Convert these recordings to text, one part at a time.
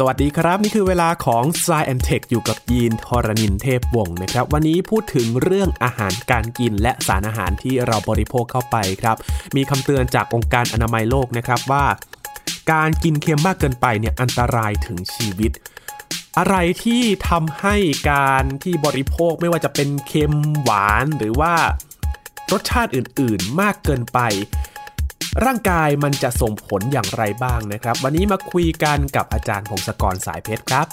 สวัสดีครับ นี่คือเวลาของ s ายแอนเทคอยู่กับยีนทรณินเทพวงศ์นะครับ วันนี้พูดถึงเรื่องอาหารการกินและสารอาหารที่เราบริโภคเข้าไปครับ มีคำเตือนจากองค์การอนามัยโลกนะครับว่า การกินเค็มมากเกินไปเนี่ยอันตรายถึงชีวิต อะไรที่ทำให้การที่บริโภคไม่ว่าจะเป็นเค็มหวานหรือว่ารสชาติอื่น ๆ มากเกินไป ร่างกายมันจะส่งผลอย่างไรบ้างนะครับ วันนี้มาคุยกันกับอาจารย์พงศกรสายเพชรครับ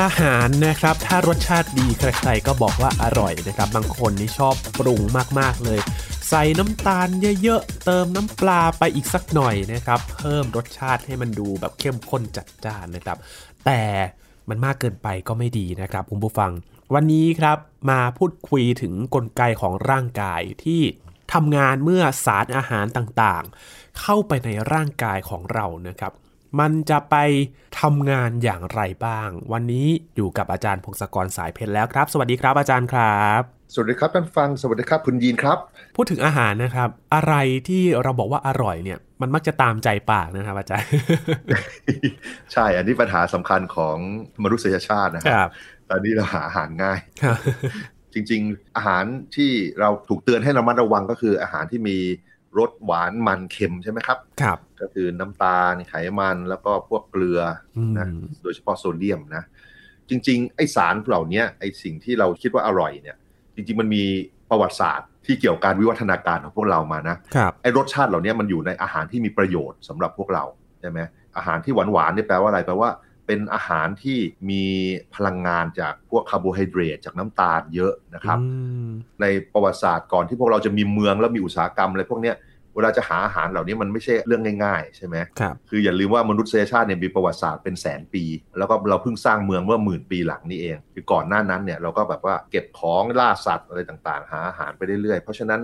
อาหารนะครับถ้ารสชาติดีใครๆก็บอกว่าอร่อยนะครับ บางคนนี่ชอบปรุงมากๆเลย ใส่น้ำตาลเยอะๆ เติมน้ำปลาไปอีกสักหน่อยนะครับ เพิ่มรสชาติให้มันดูแบบเข้มข้นจัดจ้านนะครับ แต่มันมากเกินไปก็ไม่ดีนะครับคุณผู้ฟัง วันนี้ครับมาพูดคุยถึงกลไกของร่างกายที่ทำงานเมื่อสารอาหารต่างๆ เข้าไปในร่างกายของเรานะครับมันจะไปทำงานอย่างไรบ้าง วันนี้อยู่กับอาจารย์พงศกรสายเพชรแล้วครับ สวัสดีครับอาจารย์ครับ สวัสดีครับท่านฟังสวัสดีครับคุณยีนครับ พูดถึงอาหารนะครับ อะไรที่เราบอกว่าอร่อยเนี่ย มันมักจะตามใจปากนะครับอาจารย์ใช่อันนี้ปัญหาสำคัญของมนุษยชาตินะคครัรับตอนนี้เราหาอาหารง่ายครับจริง ๆ อาหารที่เราถูกเตือนให้ระมัดระวังก็คืออาหารที่มีรสหวานมันเค็มใช่ไหมครับครับ ก็คือน้ำตาลไขมันแล้วก็พวกเกลืออมนะโดยเฉพาะโซเดียมนะ จริง ๆ ไอสารเหล่านี้ไอสิ่งที่เราคิดว่าอร่อยเนี่ย จริง ๆ มันมีประวัติศาสตร์ที่เกี่ยวกับการวิวัฒนาการของพวกเรามานะครับไอรสชาติเหล่านี้มันอยู่ในอาหารที่มีประโยชน์สำหรับพวกเราใช่ไหมอาหารที่หวานหวานๆเนี่ยแปลว่าอะไรแปลว่าเป็นอาหารที่มีพลังงานจากพวกคาร์โบไฮเดรตจากน้ำตาลเยอะนะครับอืมในประวัติศาสตร์ก่อนที่พวกเราจะมีเมืองแล้วมีอุตสาหกรรมอะไรพวกเนี้ย เวลาจะหาอาหารเหล่านี้มันไม่ใช่เรื่องง่ายๆ ใช่ไหมครับคืออย่าลืมว่ามนุษยชาติเนี่ยมีประวัติศาสตร์เป็นแสนปี แล้วก็เราเพิ่งสร้างเมืองเมื่อหมื่นปีหลังนี้เอง คือก่อนหน้านั้นเนี่ยเราก็แบบว่าเก็บของล่าสัตว์อะไรต่างๆ หาอาหารไปเรื่อยๆ เพราะฉะนั้น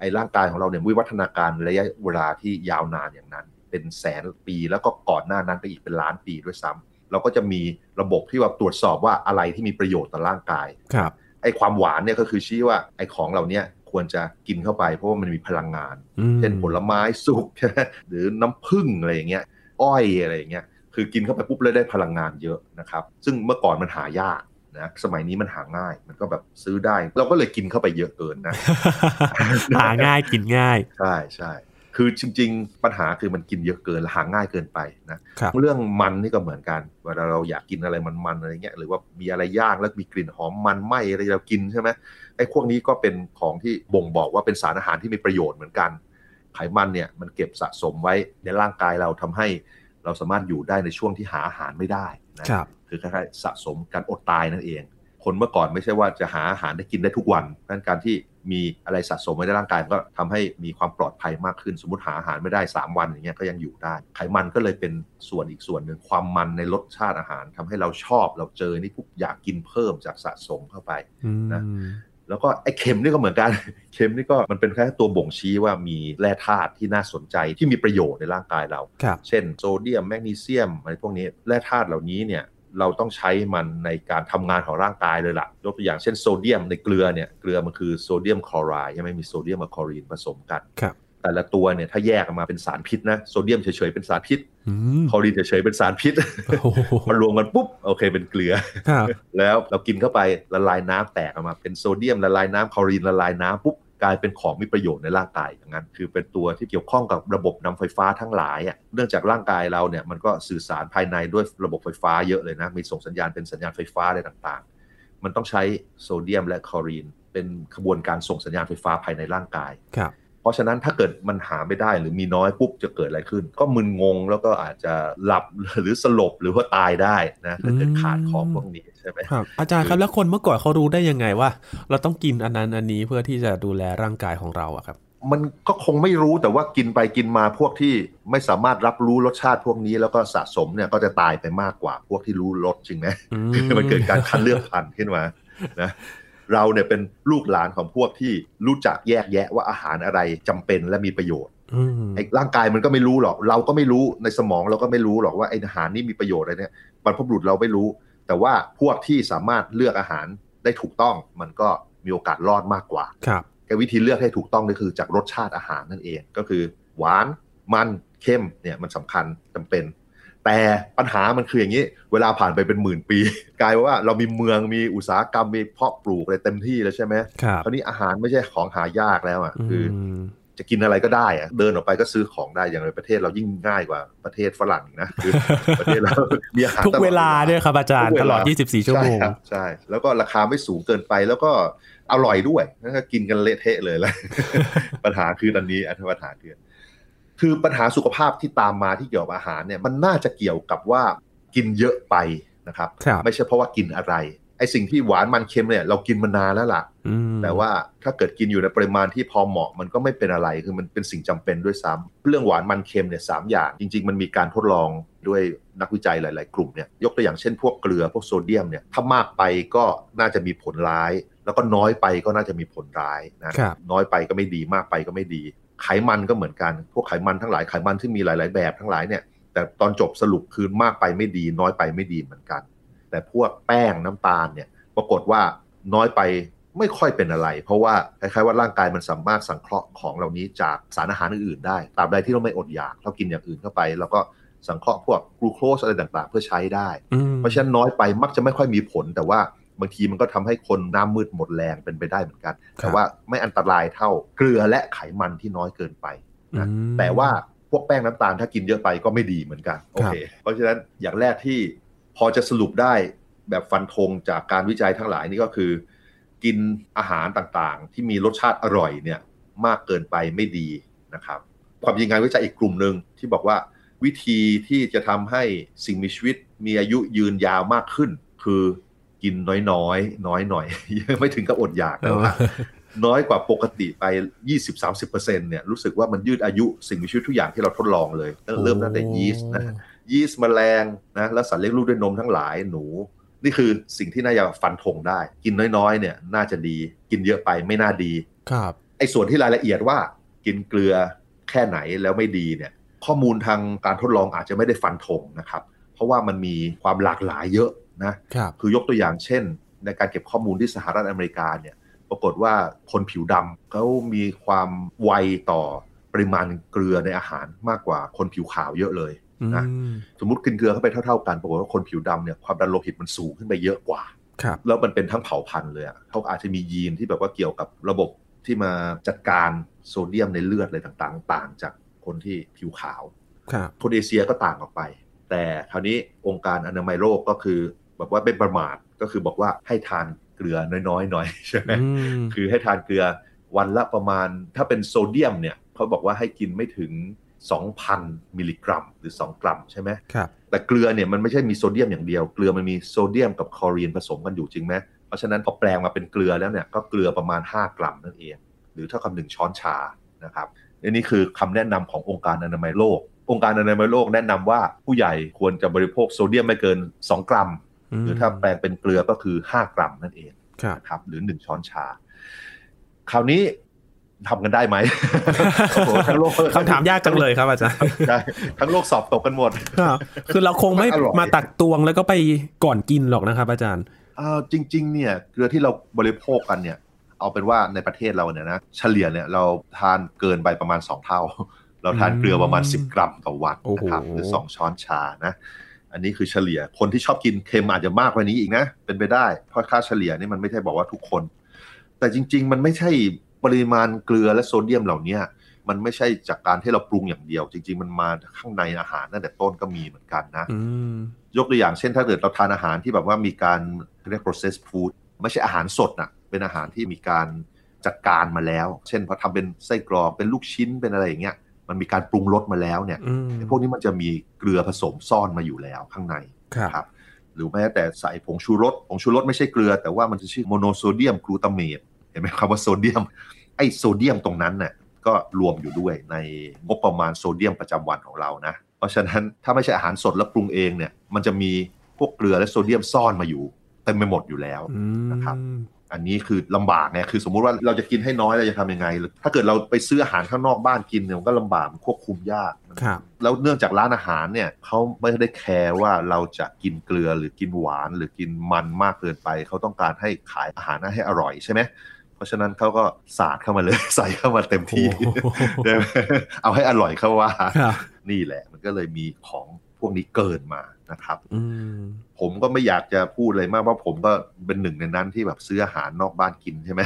ไอ้ร่างกายของเราเนี่ยวิวัฒนาการระยะเวลาที่ยาวนานอย่างนั้น เป็นแสนปีแล้วก็ก่อนหน้านั้นไปอีกเป็นล้านปีด้วยซ้ำเราก็จะมีระบบที่ว่าตรวจสอบว่าอะไรที่มีประโยชน์ต่อร่างกายครับไอ้ความหวานเนี่ยก็คือชี้ว่าไอ้ของเหล่านี้ ควรจะกินเข้าไป เพราะว่ามันมีพลังงานอืมเช่นผลไม้สุกหรือน้ำผึ้งอะไรอย่างเงี้ยอ้อยอะไรอย่างเงี้ยคือกินเข้าไปปุ๊บแล้วได้พลังงานเยอะนะครับ ซึ่งเมื่อก่อนมันหายากนะสมัยนี้มันหาง่าย มันก็แบบซื้อได้ เราก็เลยกินเข้าไปเยอะเกินนะ หาง่ายกินง่าย ใช่ใช่ คือจริง ๆ ปัญหาคือมันกินเยอะเกินและหาง่ายเกินไปนะครับเรื่องมันนี่ก็เหมือนกันเวลาเราอยากกินอะไรมันๆอะไรเงี้ยหรือว่ามีอะไรย่างแล้วมีกลิ่นหอมมันไหมอะไรเรากินใช่ไหมไอ้พวกนี้ก็เป็นของที่บ่งบอกว่าเป็นสารอาหารที่มีประโยชน์เหมือนกัน ไขมันเนี่ยมันเก็บสะสมไว้ในร่างกายเราทำให้เราสามารถอยู่ได้ในช่วงที่หาอาหารไม่ได้นะครับคือคล้ายๆสะสมการอดตายนั่นเอง คนเมื่อก่อนไม่ใช่ว่าจะหาอาหารได้กินได้ทุกวันดังนั้นการที่มีอะไรสะสมไว้ในร่างกายมันก็ทำให้มีความปลอดภัยมากขึ้น สมมติหาอาหารไม่ได้ 3 วันอย่างเงี้ยก็ยังอยู่ได้ ไขมันก็เลยเป็นส่วนอีกส่วนหนึ่งความมันในรสชาติอาหารทำให้เราชอบเราเจอนี่ปุ๊บอยากกินเพิ่มจากสะสมเข้าไปอืมนะแล้วก็ไอ้เค็มนี่ก็เหมือนกัน เค็มนี่ก็มันเป็นแค่ตัวบ่งชี้ว่ามีแร่ธาตุที่น่าสนใจที่มีประโยชน์ในร่างกายเราครับเช่นโซเดียมแมกนีเซียมอะไรพวกนี้แร่ธาตุเหล่านี้เนี่ย เราต้องใช้มันในการทำงานของร่างกายเลยล่ะยกตัวอย่างเช่นโซเดียมในเกลือเนี่ยเกลือมันคือโซเดียมคลอไรด์ใช่ไหมมีโซเดียมกับคลอรีนผสมกันครับแต่ละตัวเนี่ยถ้าแยกออกมาเป็นสารพิษนะโซเดียมเฉยๆเป็นสารพิษอืมคลอรีนเฉยๆเป็นสารพิษโอ้โหพอรวมกันปุ๊บโอเคเป็นเกลือครับแล้วเรากินเข้าไปละลายน้ำแตกออกมาเป็นโซเดียมละลายน้ำคลอรีนละลายน้ำปุ๊บ กลายเป็นของมีประโยชน์ในร่างกายอย่างนั้น คือเป็นตัวที่เกี่ยวข้องกับระบบนำไฟฟ้าทั้งหลายอะเนื่องจากร่างกายเราเนี่ยมันก็สื่อสารภายในด้วยระบบไฟฟ้าเยอะเลยนะมีส่งสัญญาณเป็นสัญญาณไฟฟ้าอะไรต่างๆ มันต้องใช้โซเดียมและคลอรีนเป็นขบวนการส่งสัญญาณไฟฟ้าภายในร่างกายครับ เพราะฉะนั้นถ้าเกิดมันหาไม่ได้หรือมีน้อยปุ๊บจะเกิดอะไรขึ้น ก็มึนงงแล้วก็อาจจะหลับหรือสลบหรือว่าตายได้นะถ้าเกิดขาดของพวกนี้ใช่ไหมครับอาจารย์ครับแล้วคนเมื่อก่อนเขารู้ได้ยังไงว่า เราต้องกินอันนั้นอันนี้เพื่อที่จะดูแลร่างกายของเราอะครับมันก็คงไม่รู้แต่ว่ากินไปกินมาพวกที่ไม่สามารถรับรู้รสชาติพวกนี้แล้วก็สะสมเนี่ยก็จะตายไปมากกว่าพวกที่รู้รสจริงไหมอืมันเกิดการคัดเลือกพันธุ์ขึ้นมานะ เราเนี่ยเป็นลูกหลานของพวกที่รู้จักแยกแยะว่าอาหารอะไรจำเป็นและมีประโยชน์ไอ้ร่างกายมันก็ไม่รู้หรอก เราก็ไม่รู้ในสมองเราก็ไม่รู้หรอกว่าไอ้อาหารนี่มีประโยชน์อะไรเนี่ยบรรพบุรุษเราไม่รู้ แต่ว่าพวกที่สามารถเลือกอาหารได้ถูกต้องมันก็มีโอกาสรอดมากกว่าครับวิธีเลือกให้ถูกต้องก็คือจากรสชาติอาหารนั่นเองก็คือ หวานมันเข้มเนี่ยมันสำคัญจำเป็น แต่ปัญหามันคืออย่างนี้ เวลาผ่านไปเป็นหมื่นปี กลายว่าเรามีเมืองมีอุตสาหกรรมมีเพาะปลูกอะไรเต็มที่แล้วใช่ไหมครับคราวนี้อาหารไม่ใช่ของหายากแล้วอะคือจะกินอะไรก็ได้อะเดินออกไปก็ซื้อของได้อย่างในประเทศเรายิ่งง่ายกว่าประเทศฝรั่งนะคือประเทศเรามีอาหารทุกเวลาเนี่ยครับอาจารย์ตลอด 24 ชั่วโมงใช่ แล้วก็ราคาไม่สูงเกินไปแล้วก็อร่อยด้วยแล้วก็กินกันเละเทะเลยแล้วปัญหาคืออันนี้อันปัญหาคือ คือปัญหาสุขภาพที่ตามมาที่เกี่ยวกับอาหารเนี่ยมันน่าจะเกี่ยวกับว่ากินเยอะไปนะครับไม่ใช่เพราะว่ากินอะไรไอสิ่งที่หวานมันเค็มเนี่ยเรากินมานานแล้วล่ะแต่ว่าถ้าเกิดกินอยู่ในปริมาณที่พอเหมาะมันก็ไม่เป็นอะไรคือมันเป็นสิ่งจำเป็นด้วยซ้ำเรื่องหวานมันเค็มเนี่ยสามอย่าง จริง ๆ มันมีการทดลองด้วยนักวิจัยหลาย ๆ กลุ่มเนี่ยยกตัวอย่างเช่นพวกเกลือพวกโซเดียมเนี่ยถ้ามากไปก็น่าจะมีผลร้าย แล้วก็น้อยไปก็น่าจะมีผลร้ายนะน้อยไปก็ไม่ดีมากไปก็ไม่ดี ไขมันก็เหมือนกัน พวกไขมันทั้งหลายไขมันที่มีหลาย ๆ แบบทั้งหลายเนี่ย แต่ตอนจบสรุปคือมากไปไม่ดีน้อยไปไม่ดีเหมือนกัน แต่พวกแป้งน้ำตาลเนี่ยปรากฏว่าน้อยไปไม่ค่อยเป็นอะไร เพราะว่าคล้ายๆว่าร่างกายมันสามารถสังเคราะห์ของเหล่านี้จากสารอาหารอื่นๆได้ตราบใดที่เราไม่อดอยากเรากินอย่างอื่นเข้าไป แล้วก็สังเคราะห์พวกกลูโคสอะไรต่างๆ เพื่อใช้ได้ เพราะฉะนั้นน้อยไปมักจะไม่ค่อยมีผลแต่ว่า บางทีมันก็ทำให้คนน้ำมืดหมดแรงเป็นไปได้เหมือนกัน แต่ว่าไม่อันตรายเท่าเกลือและไขมันที่น้อยเกินไปนะแต่ว่าพวกแป้งน้ำตาลถ้ากินเยอะไปก็ไม่ดีเหมือนกันโอเคเพราะฉะนั้นอย่างแรกที่พอจะสรุปได้แบบฟันธงจากการวิจัยทั้งหลายนี่ก็คือ กินอาหารต่างๆ ที่มีรสชาติอร่อยเนี่ยมากเกินไปไม่ดีนะครับ ความจริงงานวิจัยอีกกลุ่มหนึ่งที่บอกว่าวิธีที่จะทำให้สิ่งมีชีวิตมีอายุยืนยาวมากขึ้น คือ กินน้อยๆน้อยหน่อยไม่ถึงกับอดอยากนะน้อยกว่าปกติไป 20-30%เนี่ยรู้สึกว่ามันยืดอายุสิ่งมีชีวิตทุกอย่างที่เราทดลองเลยเริ่มตั้งแต่ยีสต์นะยีสต์แมลงนะแล้วสัตว์เลี้ยงลูกด้วยนมทั้งหลายหนู นี่คือสิ่งที่น่าจะฟันธงได้ กินน้อยๆ เนี่ยน่าจะดี กินเยอะไปไม่น่าดีครับไอ้ส่วนที่รายละเอียดว่ากินเกลือแค่ไหนแล้วไม่ดีเนี่ยข้อมูลทางการทดลองอาจจะไม่ได้ฟันธงนะครับ เพราะว่ามันมีความหลากหลายเยอะ นะครับคือยกตัวอย่างเช่น ในการเก็บข้อมูลที่สหรัฐอเมริกาเนี่ยปรากฏว่าคนผิวดำเขามีความไวต่อปริมาณเกลือในอาหารมากกว่าคนผิวขาวเยอะเลยนะสมมติกินเกลือเข้าไปเท่าๆกันปรากฏว่าคนผิวดำเนี่ยความดันโลหิตมันสูงขึ้นไปเยอะกว่าแล้วมันเป็นทั้งเผ่าพันธุ์เลยอะเขาอาจจะมียีนที่แบบว่าเกี่ยวกับระบบที่มาจัดการโซเดียมในเลือดอะไรต่างๆ ต่างจากคนที่ผิวขาว คนเอเชียก็ต่างออกไป แต่คราวนี้องค์การอนามัยโลกก็คือ แบบว่าเป็นประมาทก็คือบอกว่าให้ทานเกลือน้อยๆหน่อยใช่ไหมคือให้ทานเกลือวันละประมาณถ้าเป็นโซเดียมเนี่ยเขาบอกว่าให้กินไม่ถึง 2,000 มิลลิกรัม หรือ 2 กรัมใช่ไหมครับแต่เกลือเนี่ยมันไม่ใช่มีโซเดียมอย่างเดียว เกลือมันมีโซเดียมกับคลอรีนผสมกันอยู่จริงไหมเพราะฉะนั้นพอแปลงมาเป็นเกลือแล้วเนี่ยก็เกลือประมาณ 5 กรัมนั่นเอง หรือเท่ากับหนึ่งช้อนชานะครับนี่คือคำแนะนำขององค์การอนามัยโลก องค์การอนามัยโลกแนะนำว่าผู้ใหญ่ควรจะบริโภคโซเดียมไม่เกิน 2 กรัม หรือถ้าแปลงเป็นเกลือก็คือ5กรัมนั่นเองครับ หรือ1ช้อนชา คราวนี้ทำกันได้ไหมทั้งโลกคำถามยากจังเลยครับอาจารย์ใช่ทั้งโลกสอบตกกันหมดคือเราคงไม่มาตักตวงแล้วก็ไปก่อนกินหรอกนะครับ อาจารย์จริง ๆ เนี่ยเกลือที่เราบริโภคกันเนี่ย เอาเป็นว่าในประเทศเราเนี่ยนะเฉลี่ยเนี่ยเราทานเกินไปประมาณสองเท่า เราทานเกลือประมาณสิบกรัมต่อวันนะครับหรือสองช้อนชานะ อันนี้คือเฉลี่ยคนที่ชอบกินเค็มอาจจะมากกว่านี้อีกนะ เป็นไปได้ เพราะค่าเฉลี่ยนี่มันไม่ใช่บอกว่าทุกคน แต่จริง ๆ มันไม่ใช่ปริมาณเกลือและโซเดียมเหล่านี้มันไม่ใช่จากการที่เราปรุงอย่างเดียว จริง ๆ มันมาข้างในอาหารตั้งแต่ต้นก็มีเหมือนกันนะยกตัวอย่างเช่นถ้าเกิดเราทานอาหารที่แบบว่ามีการเรียก processed food ไม่ใช่อาหารสดนะเป็นอาหารที่มีการจัดการมาแล้ว เช่นพอทำเป็นไส้กรอกเป็นลูกชิ้นเป็นอะไรอย่างเงี้ย มันมีการปรุงรสมาแล้วเนี่ยพวกนี้มันจะมีเกลือผสมซ่อนมาอยู่แล้วข้างในครับหรือแม้แต่ใส่ผงชูรสผงชูรสไม่ใช่เกลือ แต่ว่ามันจะชื่อโมโนโซเดียมกลูตาเมตเห็นไหมคำว่าโซเดียมไอ้โซเดียมตรงนั้นเนี่ยก็รวมอยู่ด้วยในงบประมาณโซเดียมประจำวันของเรานะเพราะฉะนั้นถ้าไม่ใช่อาหารสดแล้วปรุงเองเนี่ยมันจะมีพวกเกลือและโซเดียมซ่อนมาอยู่เต็มไปหมดอยู่แล้วนะครับ อันนี้คือลำบากไงคือสมมุติว่าเราจะกินให้น้อยเราจะทำยังไง ถ้าเกิดเราไปซื้ออาหารข้างนอกบ้านกินเนี่ยมันก็ลำบากควบคุมยากครับแล้วเนื่องจากร้านอาหารเนี่ยเขาไม่ได้แคร์ว่าเราจะกินเกลือหรือกินหวานหรือกินมันมากเกินไป เขาต้องการให้ขายอาหารให้อร่อยใช่ไหมเพราะฉะนั้นเขาก็สาดเข้ามาเลยใส่เข้ามาเต็มที่เอาให้อร่อยเข้าว่า นี่แหละมันก็เลยมีของพ วกนี้เกินมานะครับผมก็ไม่อยากจะพูดเลยมากว่าผมก็เป็นหนึ่งในนั้นที่แบบซื้ออาหารนอกบ้านกินใช่ไหม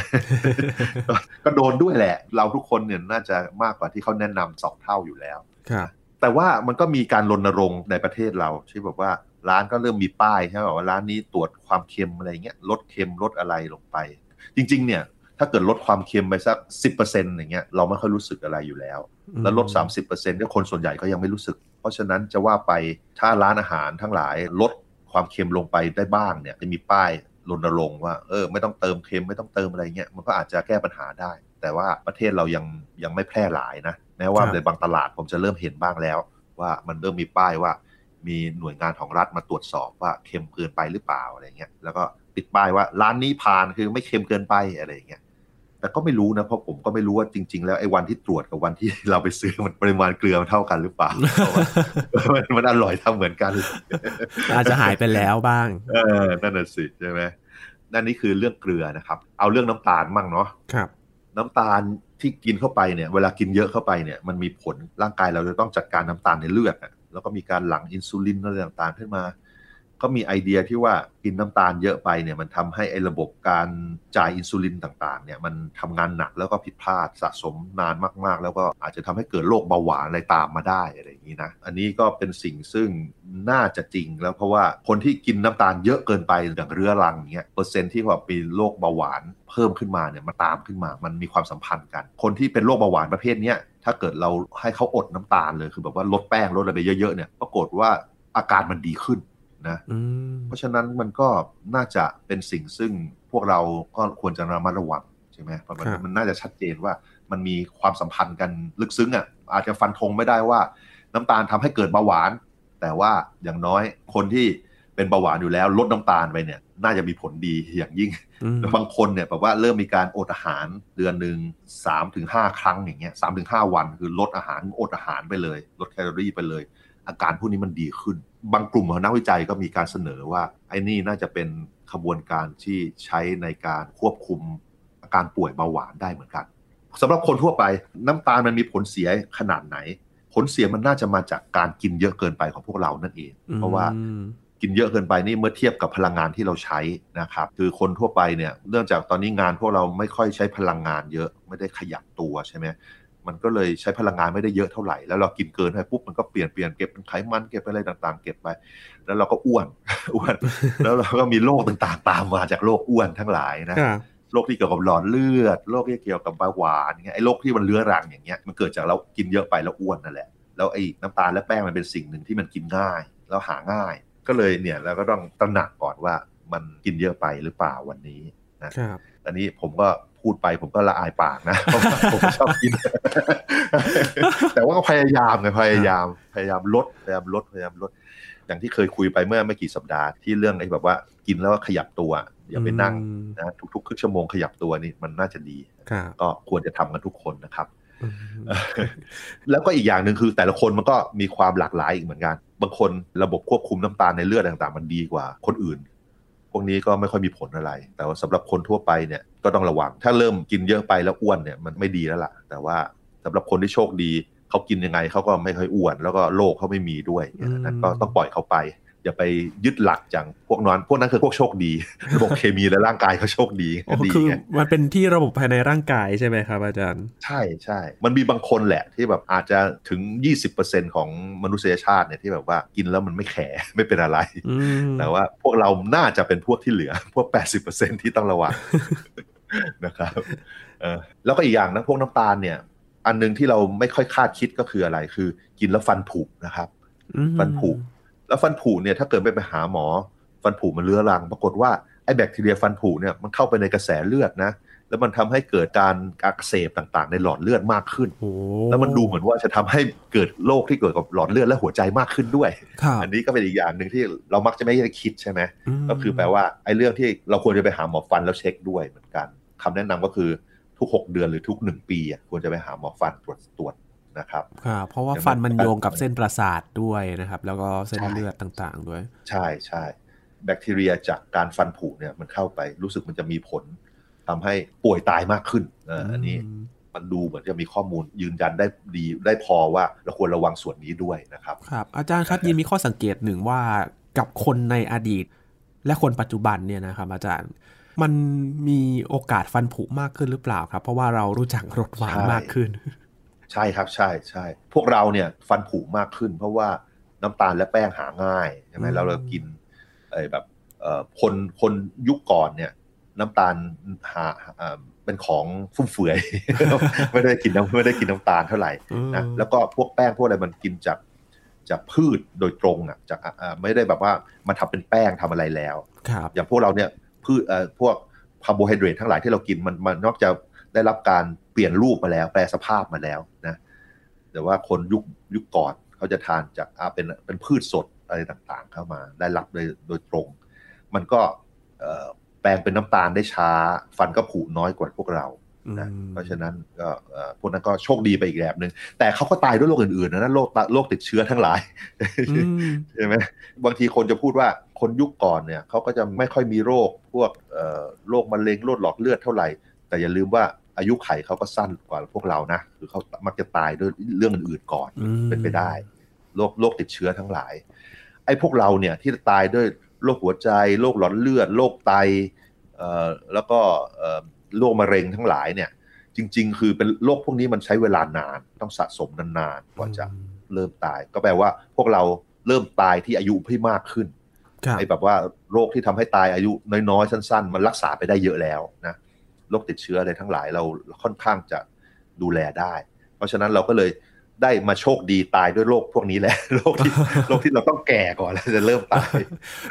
ก็โดนด้วยแหละ เราทุกคนเนี่ยน่าจะมากกว่าที่เขาแนะนำสองเท่าอยู่แล้วแต่ว่ามันก็มีการรณรงค์ในประเทศเราที่บอกว่าร้านก็เริ่มมีป้ายใช่ไหมว่าร้านนี้ตรวจความเค็มอะไรเงี้ยลดเค็มลดอะไรลงไป จริง ๆ เนี่ย ถ้าเกิดลดความเค็มไปสักสิบเปอร์เซ็นต์อย่างเงี้ยเราไม่ค่อยรู้สึกอะไรอยู่แล้ว แล้วลดสามสิบเปอร์เซ็นต์ก็คนส่วนใหญ่ก็ยังไม่รู้สึก เพราะฉะนั้นจะว่าไปถ้าร้านอาหารทั้งหลายลดความเค็มลงไปได้บ้างเนี่ยจะมีป้ายรณรงค์ว่าเออไม่ต้องเติมเค็มไม่ต้องเติมอะไรเงี้ยมันก็อาจจะแก้ปัญหาได้ แต่ว่าประเทศเรายังยังไม่แพร่หลายนะแม้ว่าในบางตลาดผมจะเริ่มเห็นบ้างแล้ว ว่ามันเริ่มมีป้ายว่า มีหน่วยงานของรัฐมาตรวจสอบว่าเค็มเกินไปหรือเปล่าอะไรเงี้ยแล้วก็ติดป้ายว่าร้านนี้ผ่านคือไม่เค็มเกินไปอะไรเงี้ย แต่ก็ไม่รู้นะเพราะผมก็ไม่รู้ว่าจริง ๆ แล้วไอ้วันที่ตรวจกับวันที่เราไปซื้อมันปริมาณเกลือมันเท่ากันหรือเปล่ามันมันอร่อยทำเหมือนกัน อาจจะหายไปแล้วบ้าง เออนั่นน่ะสิใช่ไหมนั่นนี่คือเรื่องเกลือนะครับ เอาเรื่องน้ำตาลมั่งเนาะครับ น้ำตาลที่กินเข้าไปเนี่ย เวลากินเยอะเข้าไปเนี่ย มันมีผลร่างกายเราจะต้องจัดการน้ำตาลในเลือดแล้วก็มีการหลั่งอินซูลินอะไรต่างๆขึ้นมา ก็มีไอเดียที่ว่ากินน้ำตาลเยอะไปเนี่ยมันทำให้ไอ้ระบบการจ่ายอินซูลินต่างๆเนี่ยมันทำงานหนักแล้วก็ผิดพลาดสะสมนานมากๆ แล้วก็อาจจะทำให้เกิดโรคเบาหวานอะไรตามมาได้อะไรอย่างนี้นะอันนี้ก็เป็นสิ่งซึ่งน่าจะจริงแล้วเพราะว่าคนที่กินน้ำตาลเยอะเกินไปอย่างเรื้อรังเนี่ยเปอร์เซ็นต์ที่ว่ามีโรคเบาหวานเพิ่มขึ้นมาเนี่ยมาตามขึ้นมา มันมีความสัมพันธ์กัน คนที่เป็นโรคเบาหวานประเภทนี้ถ้าเกิดเราให้เขาอดน้ำตาลเลยคือแบบว่าลดแป้งลดอะไรไปเยอะๆเนี่ยปรากฏว่าอาการมันดีขึ้น นะเพราะฉะนั้นมันก็น่าจะเป็นสิ่งซึ่งพวกเราก็ควรจะระมัดระวังใช่ไหมเพราะมันมันน่าจะชัดเจนว่ามันมีความสัมพันธ์กันลึกซึ้งอะอาจจะฟันธงไม่ได้ว่า น้ำตาลทำให้เกิดเบาหวาน แต่ว่าอย่างน้อยคนที่เป็นเบาหวานอยู่แล้วลดน้ำตาลไปเนี่ย น่าจะมีผลดีอย่างยิ่งบางคนเนี่ยแบบว่าเริ่มมีการอดอาหารเดือนหนึ่งสามถึงห้าครั้งอย่างเงี้ยสามถึงห้าวันคือลดอาหารอดอาหารไปเลย ลดแคลอรี่ไปเลย อาการพวกนี้มันดีขึ้น บางกลุ่มของนักวิจัยก็มีการเสนอว่า ไอ้นี่น่าจะเป็นขบวนการที่ใช้ในการควบคุมอาการป่วยเบาหวานได้เหมือนกันสำหรับคนทั่วไปน้ำตาลมันมีผลเสียขนาดไหน ผลเสียมันน่าจะมาจากการกินเยอะเกินไปของพวกเรานั่นเอง เพราะว่ากินเยอะเกินไปนี่เมื่อเทียบกับพลังงานที่เราใช้นะครับคือคนทั่วไปเนี่ยเนื่องจากตอนนี้งานพวกเราไม่ค่อยใช้พลังงานเยอะไม่ได้ขยับตัวใช่ไหม มันก็เลยใช้พลังงานไม่ได้เยอะเท่าไหร่ แล้วเรากินเกินไปปุ๊บมันก็เปลี่ยนเปลี่ยนเก็บเป็นไขมันเก็บอะไรต่างๆ เก็บไป แล้วเราก็อ้วนอ้วน แล้วเราก็มีโรคต่างๆ ตามมาจากโรคอ้วนทั้งหลายนะโรคที่เกี่ยวกับหลอดเลือดโรคที่เกี่ยวกับเบาหวานเงี้ยไอ้โรคที่มันเรื้อรังอย่างเงี้ยมันเกิดจากเรากินเยอะไปแล้วอ้วนนั่นแหละแล้วไอ้น้ำตาลและแป้งมันเป็นสิ่งหนึ่งที่มันกินง่ายแล้วหาง่าย ก็เลยเนี่ยเราก็ต้องตระหนักก่อนว่ามันกินเยอะไปหรือเปล่าวันนี้นะครับอันนี้ผมก็ พูดไปผมก็ละอายปากนะเพราะว่าผมชอบกิน แต่ว่าพยายามไงพยายามพยายามลดพยายามลดพยายามลด อย่างที่เคยคุยไปเมื่อไม่กี่สัปดาห์ที่เรื่องไอ้แบบว่ากินแล้วขยับตัว อย่าไปนั่งนะทุกๆครึ่งชั่วโมงขยับตัวนี่มันน่าจะดี ก็ควรจะทำกันทุกคนนะครับ แล้วก็อีกอย่างหนึ่งคือแต่ละคนมันก็มีความหลากหลายอีกเหมือนกัน บางคนระบบควบคุมน้ำตาลในเลือดต่าง ๆ มันดีกว่าคนอื่น พวกนี้ก็ไม่ค่อยมีผลอะไร แต่ว่าสำหรับคนทั่วไปเนี่ยก็ต้องระวัง ถ้าเริ่มกินเยอะไปแล้วอ้วนเนี่ยมันไม่ดีแล้วล่ะ แต่ว่าสำหรับคนที่โชคดีเขากินยังไงเขาก็ไม่ค่อยอ้วน แล้วก็โรคเขาไม่มีด้วยนั้นก็ต้องปล่อยเขาไป อย่าไปยึดหลักจากพวกนั้นพวกนั้นคือพวกโชคดีระบบเคมีและร่างกายเขาโชคดีดีคือมันเป็นที่ระบบภายในร่างกายใช่ไหมครับอาจารย์ ใช่ใช่มันมีบางคนแหละที่แบบอาจจะถึง 20%ของมนุษยชาติเนี่ยที่แบบว่ากินแล้วมันไม่แข็ไม่เป็นอะไร แต่ว่าพวกเราน่าจะเป็นพวกที่เหลือ พวก 80%ที่ต้องระวังนะครับแล้วก็อีกอย่างนะพวกน้ำตาลเนี่ย อันนึงที่เราไม่ค่อยคาดคิดก็คืออะไร คือ กินแล้วฟันผุนะครับ ฟันผุ แล้วฟันผุเนี่ยถ้าเกิดไปไปหาหมอ ฟันผุมันเรื้อรัง ปรากฏว่าไอ้แบคทีเรียฟันผุเนี่ยมันเข้าไปในกระแสเลือดนะแล้วมันทำให้เกิดการอักเสบต่างๆ ในหลอดเลือดมากขึ้น แล้วมันดูเหมือนว่าจะทำให้เกิดโรคที่เกิดกับหลอดเลือดและหัวใจมากขึ้นด้วย อันนี้ก็เป็นอีกอย่างหนึ่งที่เรามักจะไม่ได้คิดใช่ไหม ก็คือแปลว่าไอ้เรื่องที่เราควรจะไปหาหมอฟันแล้วเช็คด้วยเหมือนกันคำแนะนำก็คือทุก 6 เดือนหรือทุก 1 ปีควรจะไปหาหมอฟันตรวจตรวจ นะครับเพราะว่าฟันมันโยงกับเส้นประสาทด้วยนะครับ แล้วก็เส้นเลือดต่างๆ ด้วย ใช่ใช่แบคทีเรียจากการฟันผุเนี่ยมันเข้าไปรู้สึกมันจะมีผลทำให้ป่วยตายมากขึ้นอันนี้มันดูเหมือนจะมีข้อมูลยืนยันได้ดีได้พอว่าเราควรระวังส่วนนี้ด้วยนะครับ ครับ อาจารย์ครับยินมีข้อสังเกตหนึ่งว่ากับคนในอดีต และคนปัจจุบันเนี่ยนะครับ อาจารย์มันมีโอกาสฟันผุมากขึ้นหรือเปล่าครับ เพราะว่าเรารู้จักรสหวานมากขึ้น ใช่ครับใช่ใช่พวกเราเนี่ยฟันผุมากขึ้น เพราะว่าน้ำตาลและแป้งหาง่ายใช่ไหมแล้วเรากินไอ้แบบคนคนยุคก่อนเนี่ย น้ำตาลหาเป็นของฟุ่มเฟือยไม่ได้กินน้ำไม่ได้กินน้ำตาลเท่าไหร่นะแล้วก็พวกแป้งพวกอะไรมันกินจากจากพืชโดยตรงอะจากไม่ได้แบบว่ามันทำเป็นแป้งทำอะไรแล้วอย่างพวกเราเนี่ยพืชพวกคาร์โบไฮเดรตทั้งหลายที่เรากินมันมันนอกจาก ได้รับการเปลี่ยนรูปมาแล้ว แปลสภาพมาแล้วนะ แต่ว่าคนยุคยุคก่อนเขาจะทานจากเป็นเป็นพืชสดอะไรต่างๆ เข้ามา ได้รับโดยโดยตรง มันก็แปลงเป็นน้ำตาลได้ช้า ฟันก็ผุน้อยกว่าพวกเรานะเพราะฉะนั้นก็พวกนั้นก็โชคดีไปอีกแบบหนึ่งแต่เขาก็ตายด้วยโรคอื่นๆนะโรคโรคติดเชื้อทั้งหลายใช่ไหมบางทีคนจะพูดว่าคนยุคก่อนเนี่ยเขาก็จะไม่ค่อยมีโรคพวกโรคมะเร็งโรคหลอดเลือดเท่าไหร่ แต่อย่าลืมว่าอายุไขเขาก็สั้นกว่าพวกเรานะคือเขามักจะตายด้วยเรื่องอื่นๆก่อนเป็นไปได้โรคโรคติดเชื้อทั้งหลาย ไอ้พวกเราเนี่ยที่ตายด้วยโรคหัวใจโรคหลอดเลือดโรคไตแล้วก็โรคมะเร็งทั้งหลายเนี่ย จริง ๆ คือเป็นโรคพวกนี้มันใช้เวลานานต้องสะสมนานๆกว่าจะเริ่มตาย ก็แปลว่าพวกเราเริ่มตายที่อายุที่มากขึ้นไอ้แบบว่าโรคที่ทำให้ตายอายุน้อยๆสั้น ๆ มันรักษาไปได้เยอะแล้วนะ โรคติดเชื้ออะไรทั้งหลายเราค่อนข้างจะดูแลได้ เพราะฉะนั้นเราก็เลยได้มาโชคดีตายด้วยโรคพวกนี้แหละโรคที่โรคที่เราต้องแก่ก่อนแล้วจะเริ่มตาย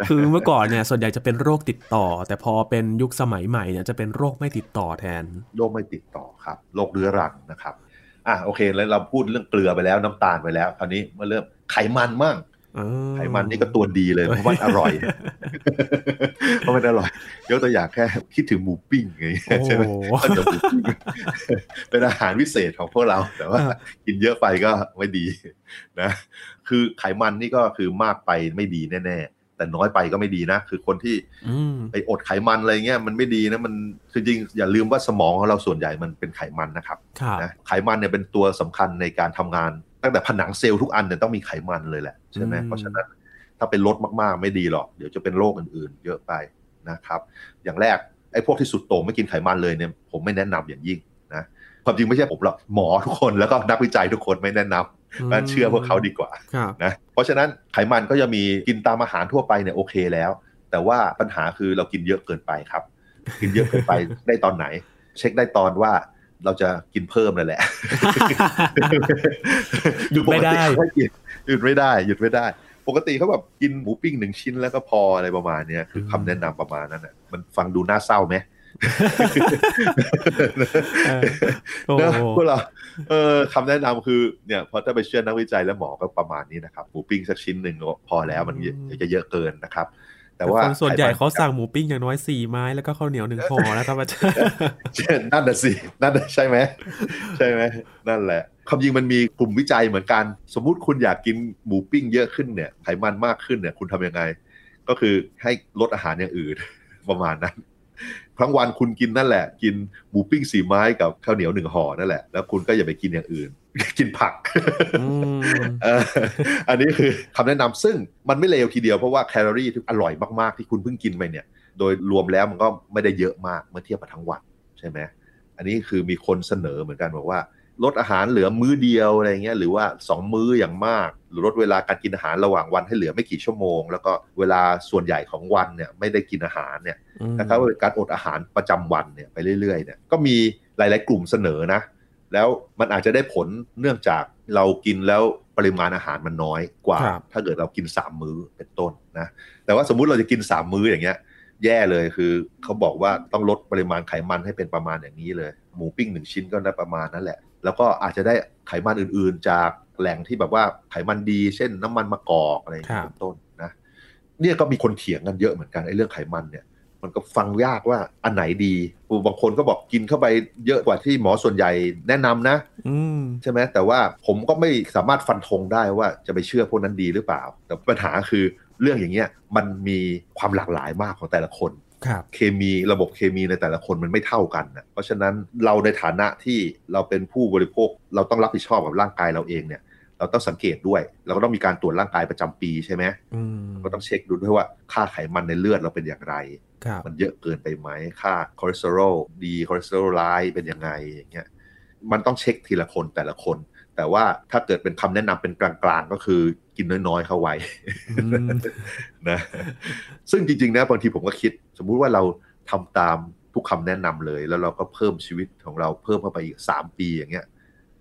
คือเมื่อก่อนเนี่ยส่วนใหญ่จะเป็นโรคติดต่อ แต่พอเป็นยุคสมัยใหม่เนี่ยจะเป็นโรคไม่ติดต่อแทน โรคไม่ติดต่อครับโรคเรื้อรังนะครับอะโอเคแล้วเราพูดเรื่องเกลือไปแล้วน้ำตาลไปแล้วคราวนี้มาเริ่มไขมันมั่ง ไขมันนี่ก็ตัวดีเลยเพราะมันอร่อย เพราะมันอร่อยยกตัวอย่างแค่คิดถึงหมูปิ้งไงใช่ไหมเป็นอาหารวิเศษของพวกเรา แต่ว่ากินเยอะไปก็ไม่ดีนะคือไขมันนี่ก็คือมากไปไม่ดีแน่ๆแต่น้อยไปก็ไม่ดีนะ คือคนที่ไปอดไขมันอะไรเงี้ยมันไม่ดีนะมันคือจริงอย่าลืมว่าสมองของเราส่วนใหญ่มันเป็นไขมันนะครับนะไขมันเนี่ยเป็นตัวสำคัญในการทำงาน ตั้งแต่ผนังเซลล์ทุกอันเนี่ยต้องมีไขมันเลยแหละใช่ไหมเพราะฉะนั้นถ้าเป็นลดมากๆไม่ดีหรอกเดี๋ยวจะเป็นโรคอื่นๆ เยอะไปนะครับ อย่างแรกไอ้พวกที่สุดโต่งไม่กินไขมันเลยเนี่ยผมไม่แนะนำอย่างยิ่งนะความจริงไม่ใช่ผมหรอกหมอทุกคนแล้วก็นักวิจัยทุกคนไม่แนะนำก็เชื่อพวกเขาดีกว่านะเพราะฉะนั้นไขมันก็จะมีกินตามอาหารทั่วไปเนี่ยโอเคแล้ว แต่ว่าปัญหาคือเรากินเยอะเกินไปครับ กินเยอะเกินไปได้ตอนไหน เช็คได้ตอนว่า เราจะกินเพิ่มเลยแหละหยุดไม่ได้หยุดไม่ได้หยุดไม่ได้ ปกติเขาแบบกินหมูปิ้งหนึ่งชิ้นแล้วก็พออะไรประมาณนี้คือคำแนะนำประมาณนั้นอะมันฟังดูน่าเศร้าไหมนะพวกเราเออคำแนะนำคือเนี่ยพอถ้าไปเชื่อนักวิจัยและหมอก็ประมาณนี้นะครับหมูปิ้งสักชิ้นหนึ่งพอแล้วมันจะเยอะเกินนะครับ แต่ว่าคนส่วนใหญ่เขาสั่งหมูปิ้งอย่างน้อยสี่ไม้แล้วก็ข้าวเหนียวหนึ่งห่อนะครับอาจารย์นั่นน่ะสินั่นใช่ไหมใช่ไหมนั่นแหละคำยิงมันมีกลุ่มวิจัยเหมือนกัน สมมุติคุณอยากกินหมูปิ้งเยอะขึ้นเนี่ยไขมันมากขึ้นเนี่ยคุณทำยังไง ก็คือให้ลดอาหารอย่างอื่นประมาณนั้น ทั้งวันคุณกินนั่นแหละ กินหมูปิ้งสี่ไม้กับข้าวเหนียวหนึ่งห่อนั่นแหละ แล้วคุณก็อย่าไปกินอย่างอื่น กินผัก อันนี้คือคำแนะนำซึ่งมันไม่เลวทีเดียวเพราะว่าแคลอรี่ที่อร่อยมากๆที่คุณเพิ่งกินไปเนี่ย โดยรวมแล้วมันก็ไม่ได้เยอะมากเมื่อเทียบกับทั้งวันใช่ไหมอันนี้คือมีคนเสนอเหมือนกันบอกว่า ลดอาหารเหลือมื้อเดียวอะไรเงี้ยหรือว่า 2 มื้ออย่างมาก หรือลดเวลาการกินอาหารระหว่างวันให้เหลือไม่กี่ชั่วโมง แล้วก็เวลาส่วนใหญ่ของวันเนี่ยไม่ได้กินอาหารเนี่ยนะครับการอดอาหารประจำวันเนี่ยไปเรื่อยๆเนี่ยก็มีหลาย ๆ กลุ่มเสนอนะ แล้วมันอาจจะได้ผลเนื่องจากเรากินแล้วปริมาณอาหารมันน้อยกว่า ถ้าเกิดเรากิน 3 มื้อเป็นต้นนะแต่ว่าสมมุติเราจะกิน 3 มื้ออย่างเงี้ยแย่เลยคือเขาบอกว่าต้องลดปริมาณไขมันให้เป็นประมาณอย่างนี้เลย หมูปิ้งหนึ่งชิ้นก็ได้ประมาณนั้นแหละ แล้วก็อาจจะได้ไขมันอื่นๆ จากแหล่งที่แบบว่าไขมันดี เช่นน้ำมันมะกอกอะไรอย่างเงี้ยเป็นต้นนะเนี่ยก็มีคนเถียงกันเยอะเหมือนกันไอ้เรื่องไขมันเนี่ย มันก็ฟังยากว่าอันไหนดีบางคนก็บอกกินเข้าไปเยอะกว่าที่หมอส่วนใหญ่แนะนำนะใช่ไหมแต่ว่าผมก็ไม่สามารถฟันธงได้ว่าจะไปเชื่อพวกนั้นดีหรือเปล่า แต่ปัญหาคือเรื่องอย่างเงี้ยมันมีความหลากหลายมากของแต่ละคน เคมีระบบเคมีในแต่ละคนมันไม่เท่ากันนะเพราะฉะนั้นเราในฐานะที่เราเป็นผู้บริโภค เราต้องรับผิดชอบกับร่างกายเราเองเนี่ย เราต้องสังเกตด้วย เราก็ต้องมีการตรวจร่างกายประจำปีใช่ไหมก็ต้องเช็คดูด้วยว่าค่าไขมันในเลือดเราเป็นอย่างไรมันเยอะเกินไปไหมค่าคอเลสเตอรอลดีคอเลสเตอรอลเลวเป็นยังไงอย่างเงี้ยมันต้องเช็คทีละคนแต่ละคน แต่ว่าถ้าเกิดเป็นคำแนะนำเป็นกลางๆก็คือกินน้อยๆเข้าไว้นะซึ่งจริงๆนะบางทีผมก็คิด สมมุติว่าเราทำตามทุกคำแนะนำเลย แล้วเราก็เพิ่มชีวิตของเราเพิ่มเข้าไปอีกสามปีอย่างเงี้ย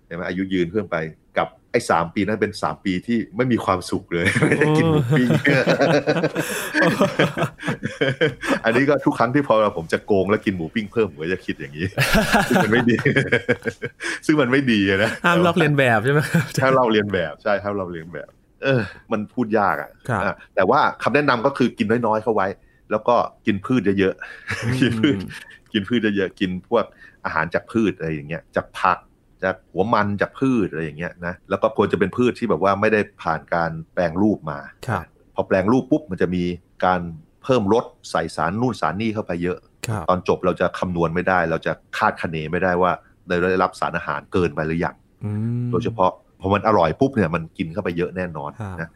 ใช่ไหมอายุยืนเพิ่มไปกับไอ้สามปีนั้นเป็นสามปีที่ไม่มีความสุขเลยไม่ได้กินหมูปิ้งอันนี้ก็ทุกครั้งที่พอเราผมจะโกงแล้วกินหมูปิ้งเพิ่มผมก็จะคิดอย่างนี้ ซึ่งมันไม่ดี ซึ่งมันไม่ดีนะห้ามลอกเลียนแบบใช่ไหมถ้าเราเรียนแบบใช่ถ้าเราเรียนแบบ เออ มันพูดยากอะแต่ว่าคำแนะนำก็คือกินน้อยๆเข้าไว้ แล้วก็กินพืชเยอะๆกินพืชกินพืชเยอะๆกินพวกอาหารจากพืชอะไรอย่างเงี้ยจากผักจากหัวมันจากพืชอะไรอย่างเงี้ยนะแล้วก็ควรจะเป็นพืชที่แบบว่าไม่ได้ผ่านการแปลงรูปมาพอแปลงรูปปุ๊บมันจะมีการเพิ่มรสใส่สารนู่นสารนี่เข้าไปเยอะ ตอนจบเราจะคำนวณไม่ได้ เราจะคาดคะเนไม่ได้ว่าเราได้รับสารอาหารเกินไปหรือยังโดยเฉพาะพอมันอร่อยปุ๊บเนี่ยมันกินเข้าไปเยอะแน่นอนนะ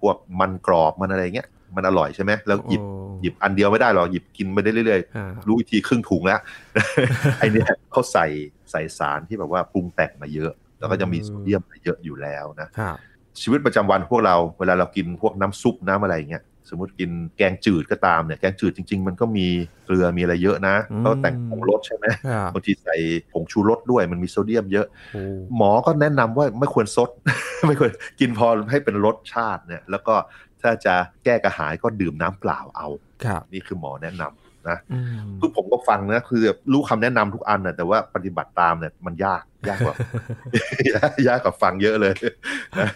พวกมันกรอบมันอะไรเงี้ย มันอร่อยใช่ไหมแล้วหยิบหยิบอันเดียวไม่ได้หรอกหยิบกินไปได้เรื่อยๆรู้วิธีครึ่งถุงแล้วไอเนี้ยเขาใส่ใส่สารที่แบบว่าปรุงแต่งมาเยอะ แล้วก็จะมีโซเดียมเยอะอยู่แล้วนะชีวิตประจำวันพวกเราเวลาเรากินพวกน้ำซุปน้ำอะไรเงี้ยสมมติกินแกงจืดก็ตามเนี่ยแกงจืดจริง ๆ มันก็มีเกลือมีอะไรเยอะนะก็แต่งผงรสใช่ไหมบางทีใส่ผงชูรสด้วยมันมีโซเดียมเยอะ หมอก็แนะนำว่าไม่ควรซด ไม่ควรกินพอให้เป็นรสชาติเนี่ยแล้วก็ ถ้าจะแก้กระหายก็ดื่มน้ำเปล่าเอานี่คือหมอแนะนำนะคือผมก็ฟังนะคือรู้คำแนะนำทุกอันนะแต่ว่าปฏิบัติตามเนี่ยมันยากยากกว่ายากกว่าฟังเยอะเลยนะ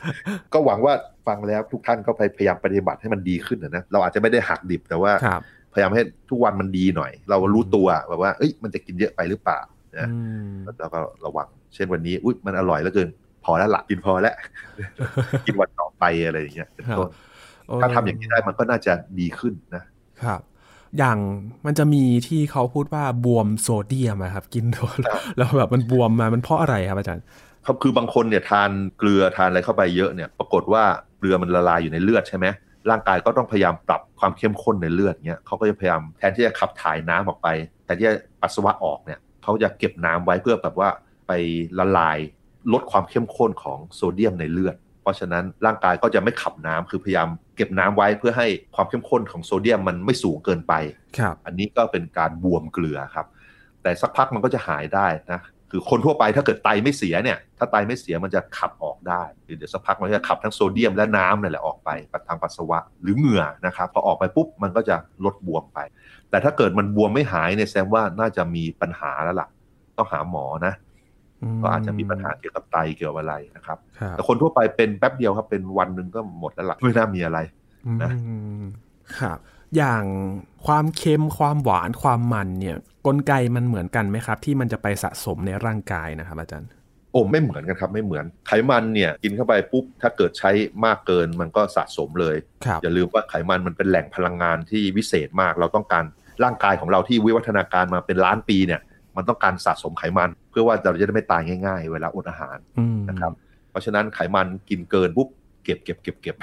ก็หวังว่าฟังแล้วทุกท่านก็พยายามปฏิบัติให้มันดีขึ้นนะเราอาจจะไม่ได้หักดิบแต่ว่าพยายามให้ทุกวันมันดีหน่อย เรารู้ตัวแบบว่าเอ้ยมันจะกินเยอะไปหรือเปล่านะแล้วก็ระวัง เช่นวันนี้อุ้ยมันอร่อยแล้วเกินพอแล้วหลักกินพอแล้ว กินวันต่อไปอะไรอย่างเงี้ยเป็นต้น ถ้าทำอย่างนี้ได้มันก็น่าจะดีขึ้นนะครับ อย่างมันจะมีที่เขาพูดว่าบวมโซเดียมครับ กินแล้วแบบมันบวมมามันเพราะอะไรครับอาจารย์ครับคือบางคนเนี่ยทานเกลือทานอะไรเข้าไปเยอะเนี่ย ปรากฏว่าเกลือมันละลายอยู่ในเลือดใช่ไหมร่างกายก็ต้องพยายามปรับความเข้มข้นในเลือดเนี่ยเขาก็จะพยายามแทนที่จะขับถ่ายน้ำออกไปแทนที่จะปัสสาวะออกเนี่ยเขาจะเก็บน้ำไว้เพื่อแบบว่าไปละลายลดความเข้มข้นของโซเดียมในเลือดเพ ราะฉะนั้นร่างกายก็จะไม่ขับน้ำคือพยายามเก็บน้ำไว้เพื่อให้ความเข้มข้นของโซเดียมมันไม่สูงเกินไปอันนี้ก็เป็นการบวมเกลือครับ แต่สักพักมันก็จะหายได้นะคือคนทั่วไปถ้าเกิดไตไม่เสียเนี่ย ถ้าไตไม่เสียมันจะขับออกได้เดี๋ยวสักพักมันจะขับทั้งโซเดียมและน้ำนั่นแหละออกไปทางปัสสาวะหรือเหงื่อนะครับพอออกไปปุ๊บมันก็จะลดบวมไป แต่ถ้าเกิดมันบวมไม่หายเนี่ยแสดงว่าน่าจะมีปัญหาแล้วล่ะ ต้องหาหมอนะ ก็อาจจะมีปัญหาเกี่ยวกับไตเกี่ยวกับอะไรนะครับ แต่คนทั่วไปเป็นแป๊บเดียวครับเป็นวันหนึ่งก็หมดแล้วล่ะไม่น่ามีอะไรนะครับอย่างความเค็มความหวานความมันเนี่ยกลไกมันเหมือนกันไหมครับ ที่มันจะไปสะสมในร่างกายนะครับ อาจารย์โอ้ไม่เหมือนกันครับไม่เหมือนไขมันเนี่ยกินเข้าไปปุ๊บถ้าเกิดใช้มากเกินมันก็สะสมเลยอย่าลืมว่าไขมันมันเป็นแหล่งพลังงานที่วิเศษมาก เราต้องการร่างกายของเราที่วิวัฒนาการมาเป็นล้านปีเนี่ย มันต้องการสะสมไขมัน เพื่อว่าเราจะได้ไม่ตายง่าย ๆ เวลาอดอาหารนะครับ เพราะฉะนั้นไขมันกินเกินปุ๊บเก็บเก็บเก็บเก็บ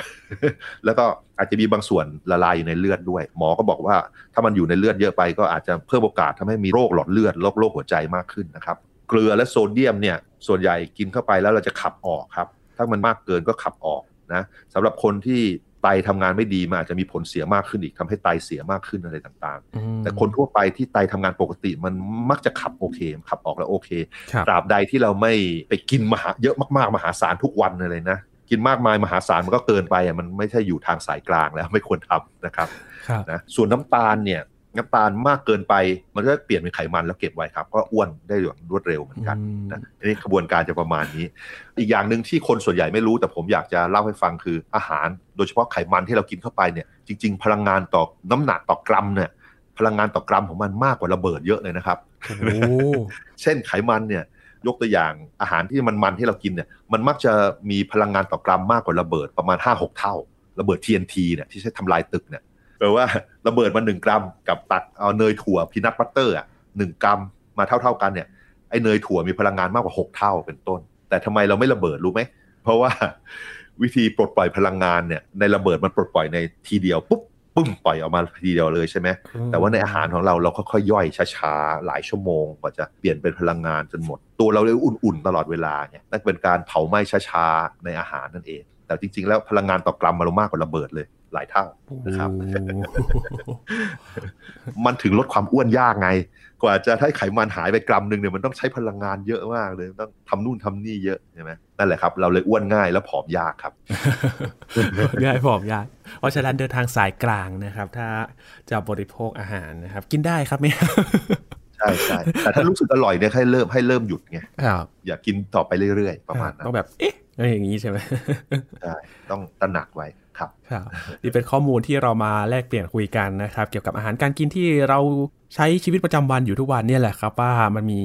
แล้วก็อาจจะมีบางส่วนละลายอยู่ในเลือดด้วย หมอก็บอกว่าถ้ามันอยู่ในเลือดเยอะไป ก็อาจจะเพิ่มโอกาสทำให้มีโรคหลอดเลือดโรคโรคหัวใจมากขึ้นนะครับ เกลือและโซเดียมเนี่ยส่วนใหญ่กินเข้าไปแล้วเราจะขับออกครับ ถ้ามันมากเกินก็ขับออกนะสำหรับคนที่ ไตทำงานไม่ดีมันอาจจะมีผลเสียมากขึ้นอีกทำให้ไตเสียมากขึ้นอะไรต่างๆ แต่คนทั่วไปที่ไตทำงานปกติมันมักจะขับโอเค ขับออกแล้วโอเค ตราบใดที่เราไม่ไปกินมหาเยอะมากๆ มหาศาลทุกวันเลยนะ กินมากมายมหาศาลมันก็เกินไปอะมันไม่ใช่อยู่ทางสายกลางแล้วไม่ควรทำนะครับนะส่วนน้ำตาลเนี่ย น้ำตาลมากเกินไปมันก็เปลี่ยนเป็นไขมันแล้วเก็บไว้ครับ ก็อ้วนได้อย่างรวดเร็วเหมือนกันนะนี่ขบวนการจะประมาณนี้ อีกอย่างหนึ่งที่คนส่วนใหญ่ไม่รู้แต่ผมอยากจะเล่าให้ฟังคืออาหาร โดยเฉพาะไขมันที่เรากินเข้าไปเนี่ยจริง ๆ พลังงานต่อน้ำหนักต่อกรัมเนี่ยพลังงานต่อกรัมของมันมากกว่าระเบิดเยอะเลยนะครับเช่นไขมันเนี่ยยกตัวอย่างอาหารที่มันมันที่เรากินเนี่ยมันมักจะมีพลังงานต่อกรัมมากกว่าระเบิดประมาณ 5-6 เท่า ระเบิด TNT เนี่ยที่ใช้ทำลายตึกเนี่ย แปลว่าระเบิดมาหนึ่งกรัม กับตักเอาเนยถั่วพีนัทบัตเตอร์อะหนึ่งกรัมมาเท่า ๆกันเนี่ยไอ้เนยถั่วมีพลังงานมากกว่า6เท่าเป็นต้น แต่ทำไมเราไม่ระเบิดรู้ไหมเพราะว่าวิธีปลดปล่อยพลังงานเนี่ยในระเบิดมันปลดปล่อยในทีเดียวปุ๊บปึ้มปล่อยออกมาทีเดียวเลยใช่ไหมแต่ว่าในอาหารของเราเราค่อยๆย่อยช้าๆหลายชั่วโมงกว่าจะเปลี่ยนเป็นพลังงานจนหมด ตัวเราเลยอุ่นๆตลอดเวลาเนี่ยนั่นเป็นการเผาไหม้ช้าๆในอาหารนั่นเอง แต่จริงๆ แล้วพลังงานต่อกรัมมันมากกว่าระเบิดเลย หลายเท่านะครับ มันถึงลดความอ้วนยากไง กว่าจะให้ไขมันหายไปกรัมหนึ่งเนี่ยมันต้องใช้พลังงานเยอะมากเลยต้องทำนู่นทำนี่เยอะใช่ไหมนั่นแหละครับ เราเลยอ้วนง่ายแล้วผอมยากครับง่ายผอมยาก เพราะฉะนั้นเดินทางสายกลางนะครับ ถ้าจะบริโภคอาหารนะครับ กินได้ครับเนี่ยใช่ใช่แต่ถ้ารู้สึกอร่อยเนี่ยให้เริ่มให้เริ่มหยุดไงอย่ากินต่อไปเรื่อยๆประมาณนั้นต้องแบบเอ๊ะอะไรอย่างนี้ใช่ไหมใช่ต้องตระหนักไว้ ครับครับนี่เป็นข้อมูลที่เรามาแลกเปลี่ยนคุยกันนะครับ เกี่ยวกับอาหารการกินที่เราใช้ชีวิตประจำวันอยู่ทุกวันเนี่ยแหละครับ ว่ามันมี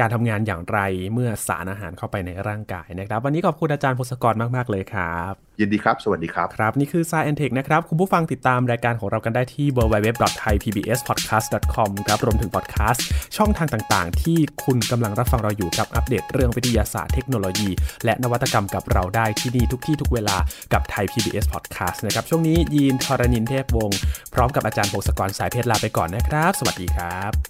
การทำงานอย่างไรเมื่อสารอาหารเข้าไปในร่างกายนะครับ วันนี้ขอบคุณอาจารย์พศกรมาก ๆ เลยครับ ยินดีครับ สวัสดีครับ ครับ นี่คือ s ายแอนเทคนะครับ คุณผู้ฟังติดตามรายการของเรากันได้ที่ www.thaipbspodcast.com ครับรวมถึงพอดแคสต์ช่องทางต่างๆ ที่คุณกำลังรับฟังเราอยู่กับอัปเดตเรื่องวิทยาศาสตร์เทคโนโลยี และนวัตกรรมกับเราได้ที่นี่ทุกที่ทุกเวลากับไทย PBS Podcast นะครับช่วงนี้ยีนทรณินเทพวงศ์พร้อมกับอาจารย์พงศกรสายเพชรลาไปก่อนนะครับ สวัสดีครับ